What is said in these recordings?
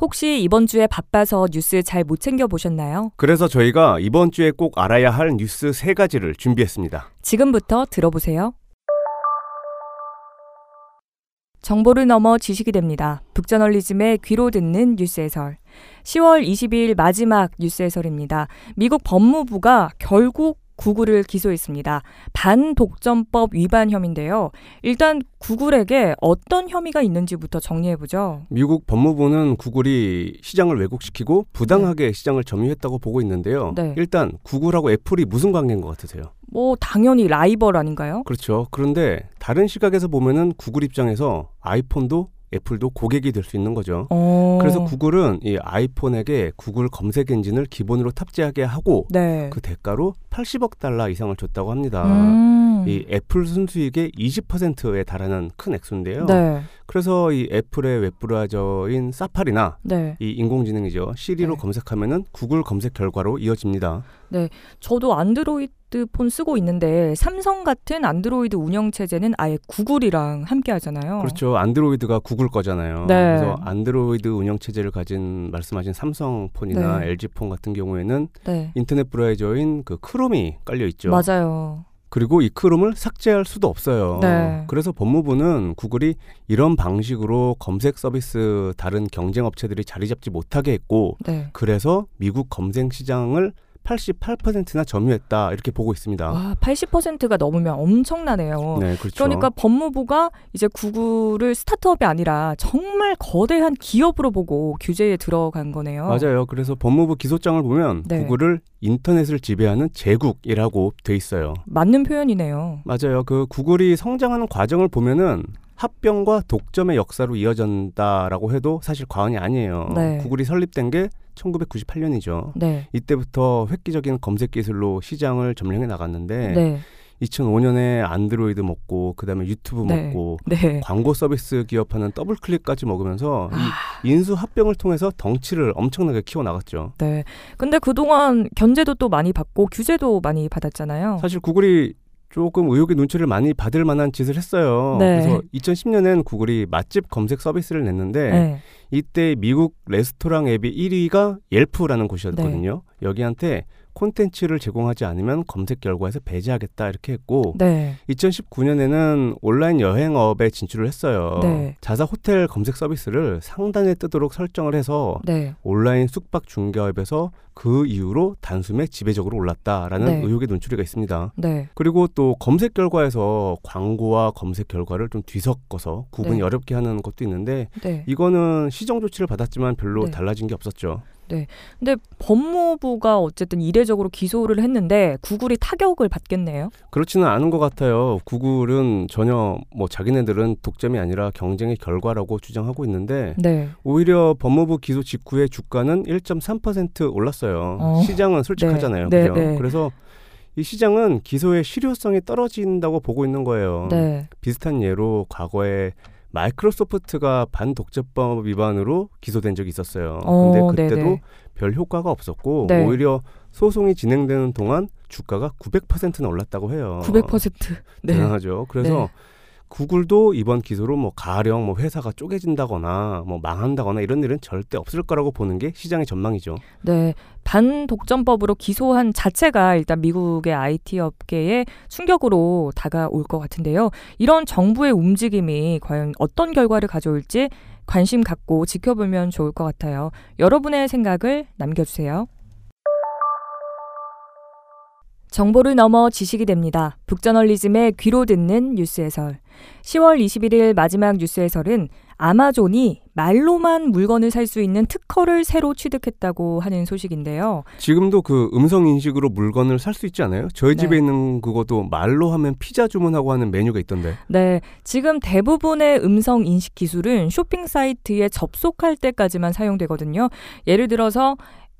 혹시 이번 주에 바빠서 뉴스 잘 못 챙겨 보셨나요? 그래서 저희가 이번 주에 꼭 알아야 할 뉴스 세 가지를 준비했습니다. 지금부터 들어보세요. 정보를 넘어 지식이 됩니다. 북저널리즘의 귀로 듣는 뉴스 해설. 10월 22일 마지막 뉴스 해설입니다. 미국 법무부가 결국 구글을 기소했습니다. 반독점법 위반 혐의인데요. 일단 구글에게 어떤 혐의가 있는지부터 정리해보죠. 미국 법무부는 구글이 시장을 왜곡시키고 부당하게 네. 시장을 점유했다고 보고 있는데요. 네. 일단 구글하고 애플이 무슨 관계인 것 같으세요? 뭐 당연히 라이벌 아닌가요? 그렇죠. 그런데 다른 시각에서 보면은 구글 입장에서 아이폰도 애플도 고객이 될 수 있는 거죠. 오. 어. 그래서 구글은 이 아이폰에게 구글 검색 엔진을 기본으로 탑재하게 하고 네. 그 대가로 80억 달러 이상을 줬다고 합니다. 음. 이 애플 순수익의 20%에 달하는 큰 액수인데요. 네. 그래서 이 애플의 웹브라우저인 사파리나 네. 이 인공지능이죠. 시리로 네. 검색하면은 구글 검색 결과로 이어집니다. 네, 저도 안드로이드 폰 쓰고 있는데 삼성 같은 안드로이드 운영 체제는 아예 구글이랑 함께 하잖아요. 그렇죠. 안드로이드가 구글 거잖아요. 네. 그래서 안드로이드 운영 체제를 가진 말씀하신 삼성 폰이나 네. LG 폰 같은 경우에는 네. 인터넷 브라우저인 그 크롬이 깔려 있죠. 맞아요. 그리고 이 크롬을 삭제할 수도 없어요. 네. 그래서 법무부는 구글이 이런 방식으로 검색 서비스 다른 경쟁 업체들이 자리 잡지 못하게 했고, 네. 그래서 미국 검색 시장을 88%나 점유했다 이렇게 보고 있습니다. 와, 80%가 넘으면 엄청나네요. 네, 그렇죠. 그러니까 법무부가 이제 구글을 스타트업이 아니라 정말 거대한 기업으로 보고 규제에 들어간 거네요. 맞아요. 그래서 법무부 기소장을 보면 네. 구글을 인터넷을 지배하는 제국이라고 돼 있어요. 맞는 표현이네요. 맞아요. 그 구글이 성장하는 과정을 보면은 합병과 독점의 역사로 이어진다라고 해도 사실 과언이 아니에요. 네. 구글이 설립된 게 1998년이죠. 네. 이때부터 획기적인 검색 기술로 시장을 점령해 나갔는데 네. 2005년에 안드로이드 먹고 그다음에 유튜브 네. 먹고 네. 광고 서비스 기업하는 더블 클릭까지 먹으면서 아. 이 인수 합병을 통해서 덩치를 엄청나게 키워 나갔죠. 네. 근데 그동안 견제도 또 많이 받고 규제도 많이 받았잖아요. 사실 구글이 조금 의혹의 눈초리를 많이 받을 만한 짓을 했어요. 네. 그래서 2010년엔 구글이 맛집 검색 서비스를 냈는데 네. 이때 미국 레스토랑 앱이 1위가 옐프라는 곳이었거든요. 네. 여기한테 콘텐츠를 제공하지 않으면 검색 결과에서 배제하겠다 이렇게 했고 네. 2019년에는 온라인 여행업에 진출을 했어요. 네. 자사 호텔 검색 서비스를 상단에 뜨도록 설정을 해서 네. 온라인 숙박 중개업에서 그 이후로 단숨에 지배적으로 올랐다라는 네. 의혹의 눈초리가 있습니다. 네. 그리고 또 검색 결과에서 광고와 검색 결과를 좀 뒤섞어서 구분이 네. 어렵게 하는 것도 있는데 이거는 시정 조치를 받았지만 별로 달라진 게 없었죠. 네. 근데 법무부가 어쨌든 이례적으로 기소를 했는데 구글이 타격을 받겠네요. 그렇지는 않은 것 같아요. 구글은 전혀 뭐 자기네들은 독점이 아니라 경쟁의 결과라고 주장하고 있는데 네. 오히려 법무부 기소 직후에 주가는 1.3% 올랐어요. 어. 시장은 솔직하잖아요. 네. 그죠? 네. 그래서 이 시장은 기소의 실효성이 떨어진다고 보고 있는 거예요. 네. 비슷한 예로 과거에 마이크로소프트가 반독점법 위반으로 기소된 적이 있었어요. 어, 근데 그때도 네네. 별 효과가 없었고 네. 오히려 소송이 진행되는 동안 주가가 900%나 올랐다고 해요. 900%. 네. 대단하죠. 그래서 네. 구글도 이번 기소로 뭐 가령 뭐 회사가 쪼개진다거나 뭐 망한다거나 이런 일은 절대 없을 거라고 보는 게 시장의 전망이죠. 네. 반독점법으로 기소한 자체가 일단 미국의 IT 업계에 충격으로 다가올 것 같은데요. 이런 정부의 움직임이 과연 어떤 결과를 가져올지 관심 갖고 지켜보면 좋을 것 같아요. 여러분의 생각을 남겨주세요. 정보를 넘어 지식이 됩니다. 북저널리즘의 귀로 듣는 뉴스 해설. 10월 21일 마지막 뉴스 해설은 아마존이 말로만 물건을 살 수 있는 특허를 새로 취득했다고 하는 소식인데요. 지금도 그 음성 인식으로 물건을 살 수 있지 않아요? 저희 네. 집에 있는 그것도 말로 하면 피자 주문하고 하는 메뉴가 있던데. 네. 지금 대부분의 음성 인식 기술은 쇼핑 사이트에 접속할 때까지만 사용되거든요. 예를 들어서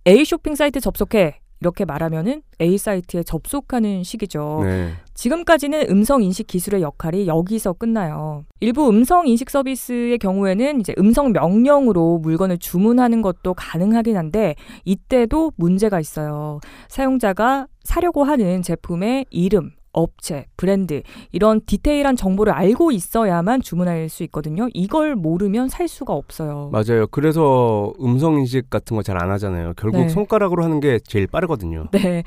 A 쇼핑 사이트 접속해. 이렇게 말하면은 A 사이트에 접속하는 시기죠. 네. 지금까지는 음성 인식 기술의 역할이 여기서 끝나요. 일부 음성 인식 서비스의 경우에는 이제 음성 명령으로 물건을 주문하는 것도 가능하긴 한데 이때도 문제가 있어요. 사용자가 사려고 하는 제품의 이름, 업체, 브랜드 이런 디테일한 정보를 알고 있어야만 주문할 수 있거든요. 이걸 모르면 살 수가 없어요. 맞아요. 그래서 음성 인식 같은 거 잘 안 하잖아요. 결국 네. 손가락으로 하는 게 제일 빠르거든요. 네.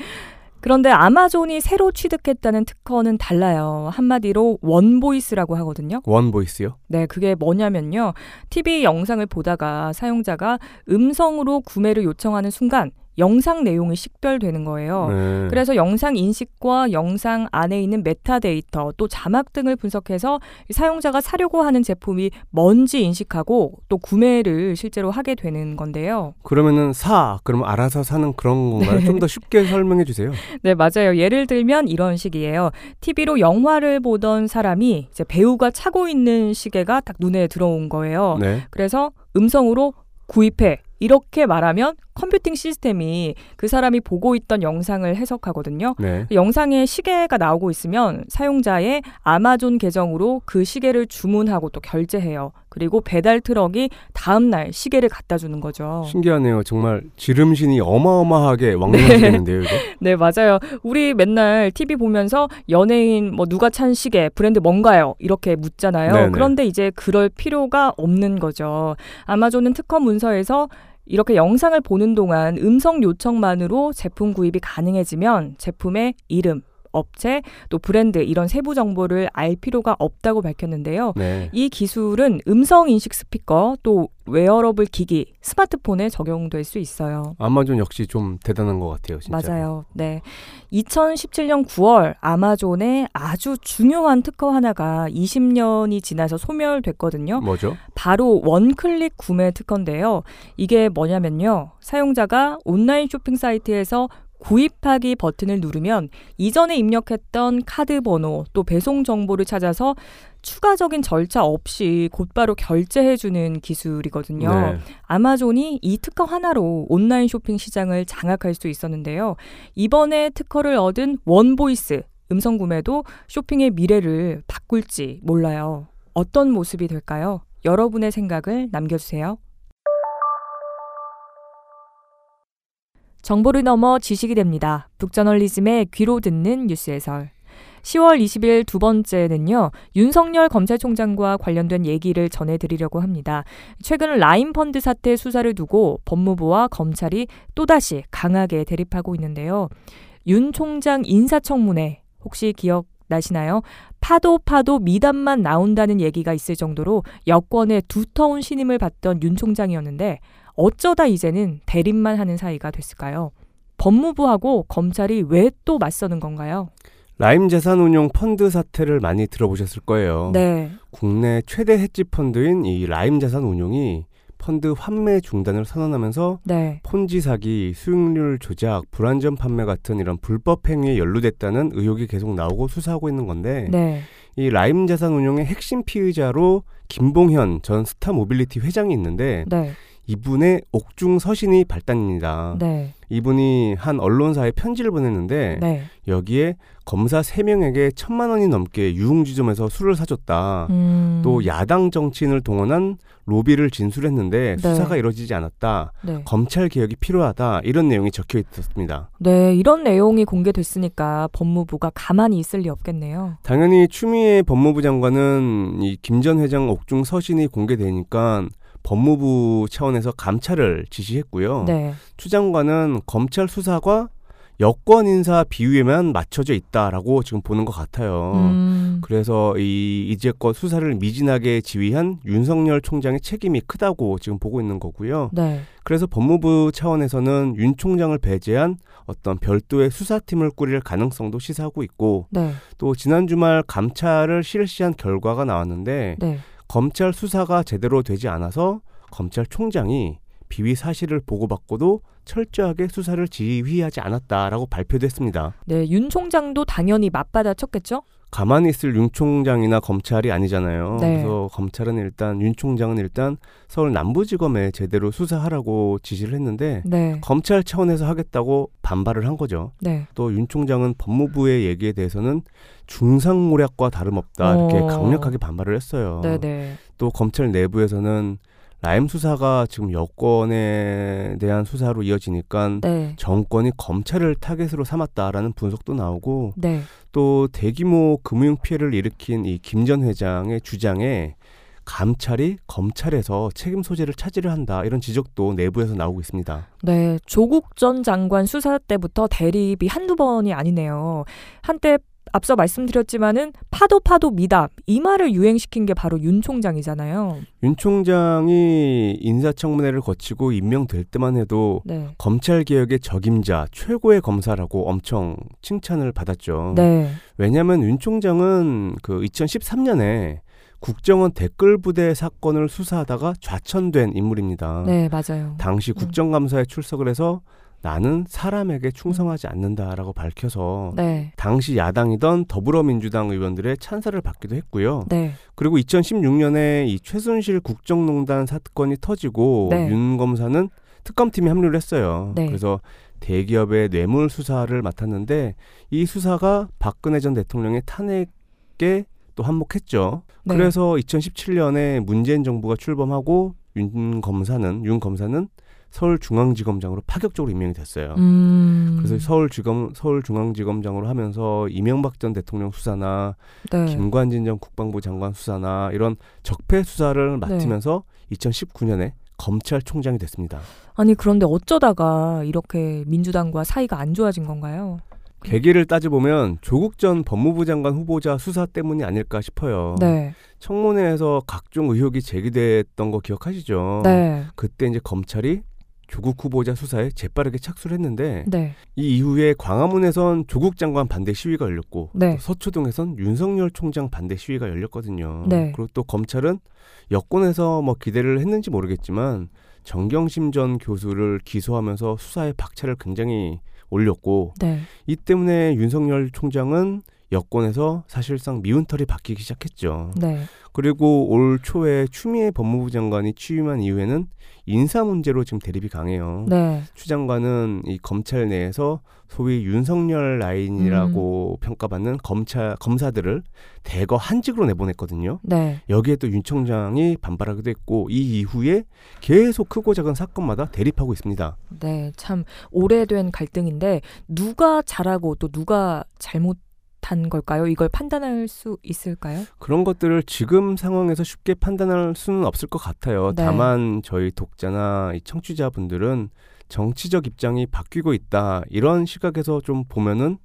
그런데 아마존이 새로 취득했다는 특허는 달라요. 한마디로 원보이스라고 하거든요. 원보이스요? 네, 그게 뭐냐면요. TV 영상을 보다가 사용자가 음성으로 구매를 요청하는 순간 영상 내용이 식별되는 거예요. 네. 그래서 영상 인식과 영상 안에 있는 메타데이터 또 자막 등을 분석해서 사용자가 사려고 하는 제품이 뭔지 인식하고 또 구매를 실제로 하게 되는 건데요. 그러면은 사 그럼 알아서 사는 그런 건가요? 네. 좀더 쉽게 설명해 주세요. 네, 맞아요. 예를 들면 이런 식이에요. TV로 영화를 보던 사람이 이제 배우가 차고 있는 시계가 딱 눈에 들어온 거예요. 네. 그래서 음성으로 구입해 이렇게 말하면 컴퓨팅 시스템이 그 사람이 보고 있던 영상을 해석하거든요. 네. 그 영상에 시계가 나오고 있으면 사용자의 아마존 계정으로 그 시계를 주문하고 또 결제해요. 그리고 배달 트럭이 다음 날 시계를 갖다 주는 거죠. 신기하네요. 정말 지름신이 어마어마하게 강림되는데요, 네. 네, 맞아요. 우리 맨날 TV 보면서 연예인 뭐 누가 찬 시계 브랜드 뭔가요? 이렇게 묻잖아요. 네네. 그런데 이제 그럴 필요가 없는 거죠. 아마존은 특허 문서에서 이렇게 영상을 보는 동안 음성 요청만으로 제품 구입이 가능해지면 제품의 이름, 업체 또 브랜드 이런 세부 정보를 알 필요가 없다고 밝혔는데요. 네. 이 기술은 음성 인식 스피커 또 웨어러블 기기, 스마트폰에 적용될 수 있어요. 아마존 역시 좀 대단한 것 같아요, 진짜. 맞아요. 네. 2017년 9월 아마존의 아주 중요한 특허 하나가 20년이 지나서 소멸됐거든요. 뭐죠? 바로 one click 구매 특허인데요. 이게 뭐냐면요. 사용자가 온라인 쇼핑 사이트에서 구입하기 버튼을 누르면 이전에 입력했던 카드 번호 또 배송 정보를 찾아서 추가적인 절차 없이 곧바로 결제해주는 기술이거든요. 네. 아마존이 이 특허 하나로 온라인 쇼핑 시장을 장악할 수 있었는데요. 이번에 특허를 얻은 one voice 음성 구매도 쇼핑의 미래를 바꿀지 몰라요. 어떤 모습이 될까요? 여러분의 생각을 남겨주세요. 정보를 넘어 지식이 됩니다. 북저널리즘의 귀로 듣는 뉴스 해설. 10월 20일 두 번째는요, 윤석열 검찰총장과 관련된 얘기를 전해드리려고 합니다. 최근 라임 펀드 사태 수사를 두고 법무부와 검찰이 또다시 강하게 대립하고 있는데요. 윤 총장 인사청문회 혹시 기억 나시나요? 파도 파도 미담만 나온다는 얘기가 있을 정도로 여권의 두터운 신임을 받던 윤 총장이었는데 어쩌다 이제는 대립만 하는 사이가 됐을까요? 법무부하고 검찰이 왜 또 맞서는 건가요? 라임 재산운용 펀드 사태를 많이 들어보셨을 거예요. 네. 국내 최대 헤지 펀드인 이 라임 재산운용이 펀드 환매 중단을 선언하면서 네. 폰지 사기, 수익률 조작, 불안전 판매 같은 이런 불법 행위에 연루됐다는 의혹이 계속 나오고 수사하고 있는 건데 네. 이 라임 자산운용의 핵심 피의자로 김봉현 전 스타 모빌리티 회장이 있는데 네. 이분의 옥중 서신이 발단입니다. 네. 이분이 한 언론사에 편지를 보냈는데 네. 여기에 검사 3명에게 천만 원이 넘게 유흥주점에서 술을 사줬다. 음. 또 야당 정치인을 동원한 로비를 진술했는데 네. 수사가 이루어지지 않았다. 네. 검찰 개혁이 필요하다. 이런 내용이 적혀 있었습니다. 네, 이런 내용이 공개됐으니까 법무부가 가만히 있을 리 없겠네요. 당연히 추미애 법무부 장관은 이 김 전 회장 옥중 서신이 공개되니까 법무부 차원에서 감찰을 지시했고요. 네. 추 장관은 검찰 수사가 여권 인사 비위에만 맞춰져 있다라고 지금 보는 것 같아요. 음. 그래서 이 이제껏 수사를 미진하게 지휘한 윤석열 총장의 책임이 크다고 지금 보고 있는 거고요. 네. 그래서 법무부 차원에서는 윤 총장을 배제한 어떤 별도의 수사팀을 꾸릴 가능성도 시사하고 있고 네. 또 지난 주말 감찰을 실시한 결과가 나왔는데 네. 검찰 수사가 제대로 되지 않아서 검찰총장이 비위 사실을 보고받고도 철저하게 수사를 지휘하지 않았다라고 발표도 했습니다. 네, 윤 총장도 당연히 맞받아 쳤겠죠? 가만히 있을 윤 총장이나 검찰이 아니잖아요. 네. 그래서 검찰은 일단 윤 총장은 일단 서울 남부지검에 제대로 수사하라고 지시를 했는데 네. 검찰 차원에서 하겠다고 반발을 한 거죠. 네. 또윤 총장은 법무부의 얘기에 대해서는 중상모략과 다름없다 이렇게 어. 강력하게 반발을 했어요. 네네. 네. 또 검찰 내부에서는 라임 수사가 지금 여권에 대한 수사로 이어지니까 네. 정권이 검찰을 타겟으로 삼았다라는 분석도 나오고 네. 또 대규모 금융 피해를 일으킨 이 김 전 회장의 주장에 감찰이 검찰에서 책임 소재를 차지를 한다 이런 지적도 내부에서 나오고 있습니다. 네, 조국 전 장관 수사 때부터 대립이 한두 번이 아니네요. 한때 앞서 말씀드렸지만은 파도 파도 미답 이 말을 유행시킨 게 바로 윤 총장이잖아요. 윤 총장이 인사청문회를 거치고 임명될 때만 해도 네. 검찰 개혁의 적임자 최고의 검사라고 엄청 칭찬을 받았죠. 네. 왜냐하면 윤 총장은 그 2013년에 국정원 댓글 부대 사건을 수사하다가 좌천된 인물입니다. 네, 맞아요. 당시 음. 국정감사에 출석을 해서 나는 사람에게 충성하지 않는다라고 밝혀서 네. 당시 야당이던 더불어민주당 의원들의 찬사를 받기도 했고요. 네. 그리고 2016년에 이 최순실 국정농단 사건이 터지고 네. 윤 검사는 특검팀에 합류를 했어요. 네. 그래서 대기업의 뇌물 수사를 맡았는데 이 수사가 박근혜 전 대통령의 탄핵에 또 한몫했죠. 네. 그래서 2017년에 문재인 정부가 출범하고 윤 검사는 윤 검사는 서울중앙지검장으로 파격적으로 임명이 됐어요. 음. 그래서 서울지검 서울중앙지검장으로 하면서 이명박 전 대통령 수사나 네. 김관진 전 국방부 장관 수사나 이런 적폐 수사를 맡으면서 네. 2019년에 검찰총장이 됐습니다. 아니 그런데 어쩌다가 이렇게 민주당과 사이가 안 좋아진 건가요? 계기를 따져보면 조국 전 법무부 장관 후보자 수사 때문이 아닐까 싶어요. 네. 청문회에서 각종 의혹이 제기됐던 거 기억하시죠? 네. 그때 이제 검찰이 조국 후보자 수사에 재빠르게 착수를 했는데 네. 이 이후에 광화문에선 조국 장관 반대 시위가 열렸고 네. 서초동에선 윤석열 총장 반대 시위가 열렸거든요. 네. 그리고 또 검찰은 여권에서 뭐 기대를 했는지 모르겠지만 정경심 전 교수를 기소하면서 수사의 박차를 굉장히 올렸고 네. 이 때문에 윤석열 총장은 여권에서 사실상 미운털이 바뀌기 시작했죠. 네. 그리고 올 초에 추미애 법무부 장관이 취임한 이후에는 인사 문제로 지금 대립이 강해요. 네. 추 장관은 이 검찰 내에서 소위 윤석열 라인이라고 음. 평가받는 검찰 검사들을 대거 한직으로 내보냈거든요. 네. 여기에 또 윤 총장이 반발하기도 했고 이 이후에 계속 크고 작은 사건마다 대립하고 있습니다. 네, 참 오래된 갈등인데 누가 잘하고 또 누가 잘못 단 걸까요? 이걸 판단할 수 있을까요? 그런 것들을 지금 상황에서 쉽게 판단할 수는 없을 것 같아요. 네. 다만 저희 독자나 이 청취자분들은 정치적 입장이 바뀌고 있다 이런 시각에서 좀 보면은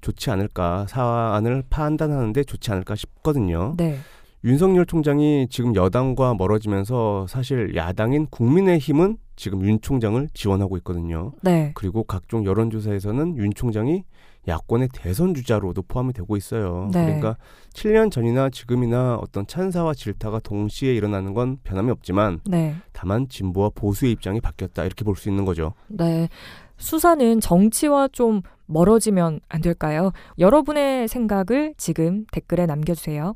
좋지 않을까 사안을 판단하는데 좋지 않을까 싶거든요. 네. 윤석열 총장이 지금 여당과 멀어지면서 사실 야당인 국민의힘은 지금 윤 총장을 지원하고 있거든요. 네. 그리고 각종 여론조사에서는 윤 총장이 야권의 대선 주자로도 포함이 되고 있어요. 네. 그러니까 7년 전이나 지금이나 어떤 찬사와 질타가 동시에 일어나는 건 변함이 없지만 네. 다만 진보와 보수의 입장이 바뀌었다 이렇게 볼 수 있는 거죠. 네. 수사는 정치와 좀 멀어지면 안 될까요? 여러분의 생각을 지금 댓글에 남겨주세요.